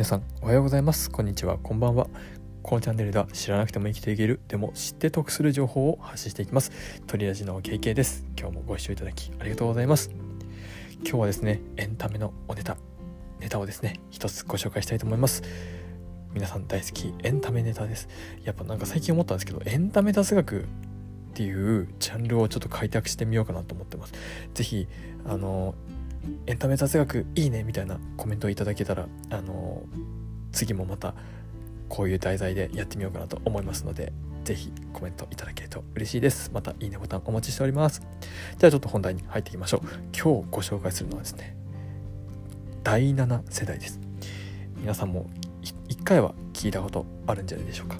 皆さんおはようございます。こんにちは。こんばんは。このチャンネルでは知らなくても生きていけるでも知って得する情報を発信していきます。トリラジの KK です。今日もご視聴いただきありがとうございます。今日はですねエンタメのおネタ。ネタをですね一つご紹介したいと思います。皆さん大好きエンタメネタです。やっぱなんか最近思ったんですけどエンタメ雑学っていうジャンルをちょっと開拓してみようかなと思ってます。是非あのエンタメ雑学いいねみたいなコメントをいただけたらあの次もまたこういう題材でやってみようかなと思いますので是非コメントいただけると嬉しいです。またいいねボタンお待ちしております。じゃちょっと本題に入っていきましょう。今日ご紹介するのはですね第7世代です。皆さんも1回は聞いたことあるんじゃないでしょうか。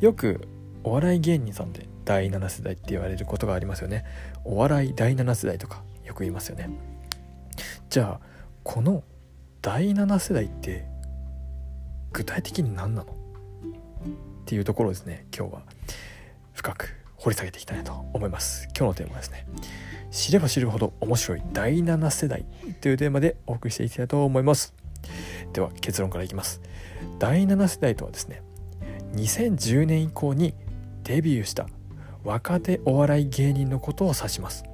よくお笑い芸人さんで第7世代って言われることがありますよね。お笑い第7世代とかく言いますよね。じゃあこの第7世代って具体的に何なの？っていうところですね今日は。深く掘り下げていきたいなと思います。今日のテーマはですね知れば知るほど面白い第7世代というテーマでお送りしていきたいと思います。では結論からいきます。第7世代とはですね2010年以降にデビューした若手お笑い芸人のことを指します。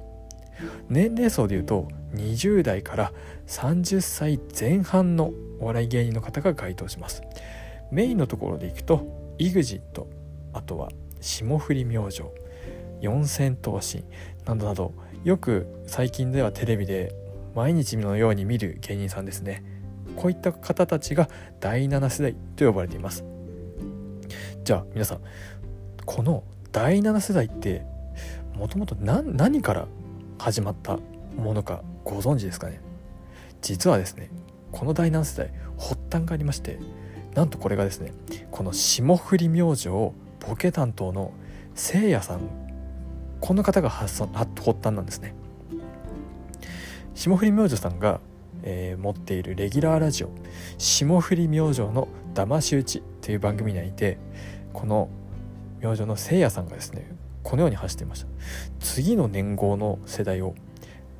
年齢層でいうと20代から30歳前半のお笑い芸人の方が該当します。メインのところでいくと EXIT あとは霜降り明星四千頭身などなどよく最近ではテレビで毎日のように見る芸人さんですね。こういった方たちが第7世代と呼ばれています。じゃあ皆さんこの第7世代ってもともと何から始まったものかご存知ですかね？実はですねこの第7世代発端がありましてなんとこれがですねこの霜降り明星ボケ担当のせいやさんこの方が発発端なんですね。霜降り明星さんが、えー、持っているレギュラーラジオ「霜降り明星の騙し討ち」という番組内でこの明星のせいやさんがですねこのように発していました。次の年号の世代を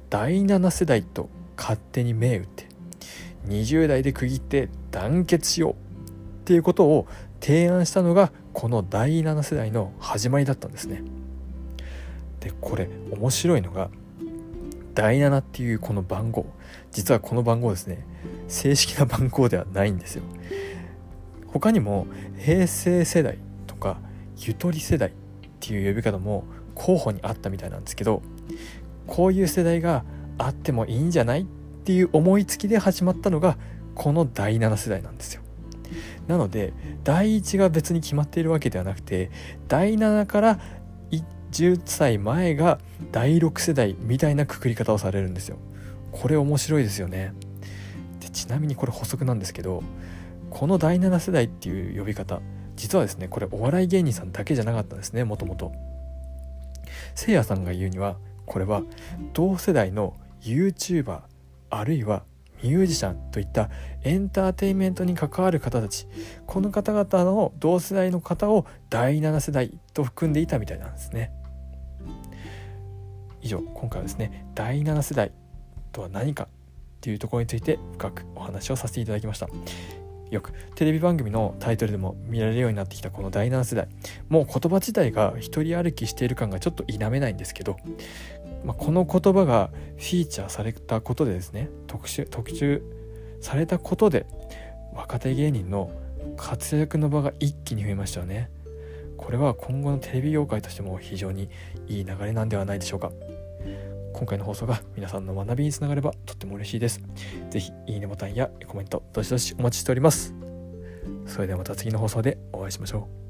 第7世代と勝手に銘打って20代で区切って団結しようっていうことを提案したのがこの第7世代の始まりだったんですね。でこれ面白いのが第7っていうこの番号実はこの番号ですね正式な番号ではないんですよ。他にも平成世代とかゆとり世代っていう呼び方も候補にあったみたいなんですけどこういう世代があってもいいんじゃないっていう思いつきで始まったのがこの第7世代なんですよ。なので第1が別に決まっているわけではなくて第7から10歳前が第6世代みたいなくくり方をされるんですよ。これ面白いですよね。でちなみにこれ補足なんですけどこの第7世代っていう呼び方実はですねこれお笑い芸人さんだけじゃなかったんですねもともと。せいやさんが言うにはこれは同世代の YouTuber あるいはミュージシャンといったエンターテインメントに関わる方たちこの方々の同世代の方を第7世代と含んでいたみたいなんですね。以上今回はですね第7世代とは何かっていうところについて深くお話をさせていただきました。よくテレビ番組のタイトルでも見られるようになってきたこの第7世代。もう言葉自体が一人歩きしている感がちょっと否めないんですけど、まあ、この言葉がフィーチャーされたことでですね。特集特集されたことで若手芸人の活躍の場が一気に増えましたよね。これは今後のテレビ業界としても非常にいい流れなんではないでしょうか。今回の放送が皆さんの学びにつながればとっても嬉しいです。是非いいねボタンやコメントどしどしお待ちしております。それではまた次の放送でお会いしましょう。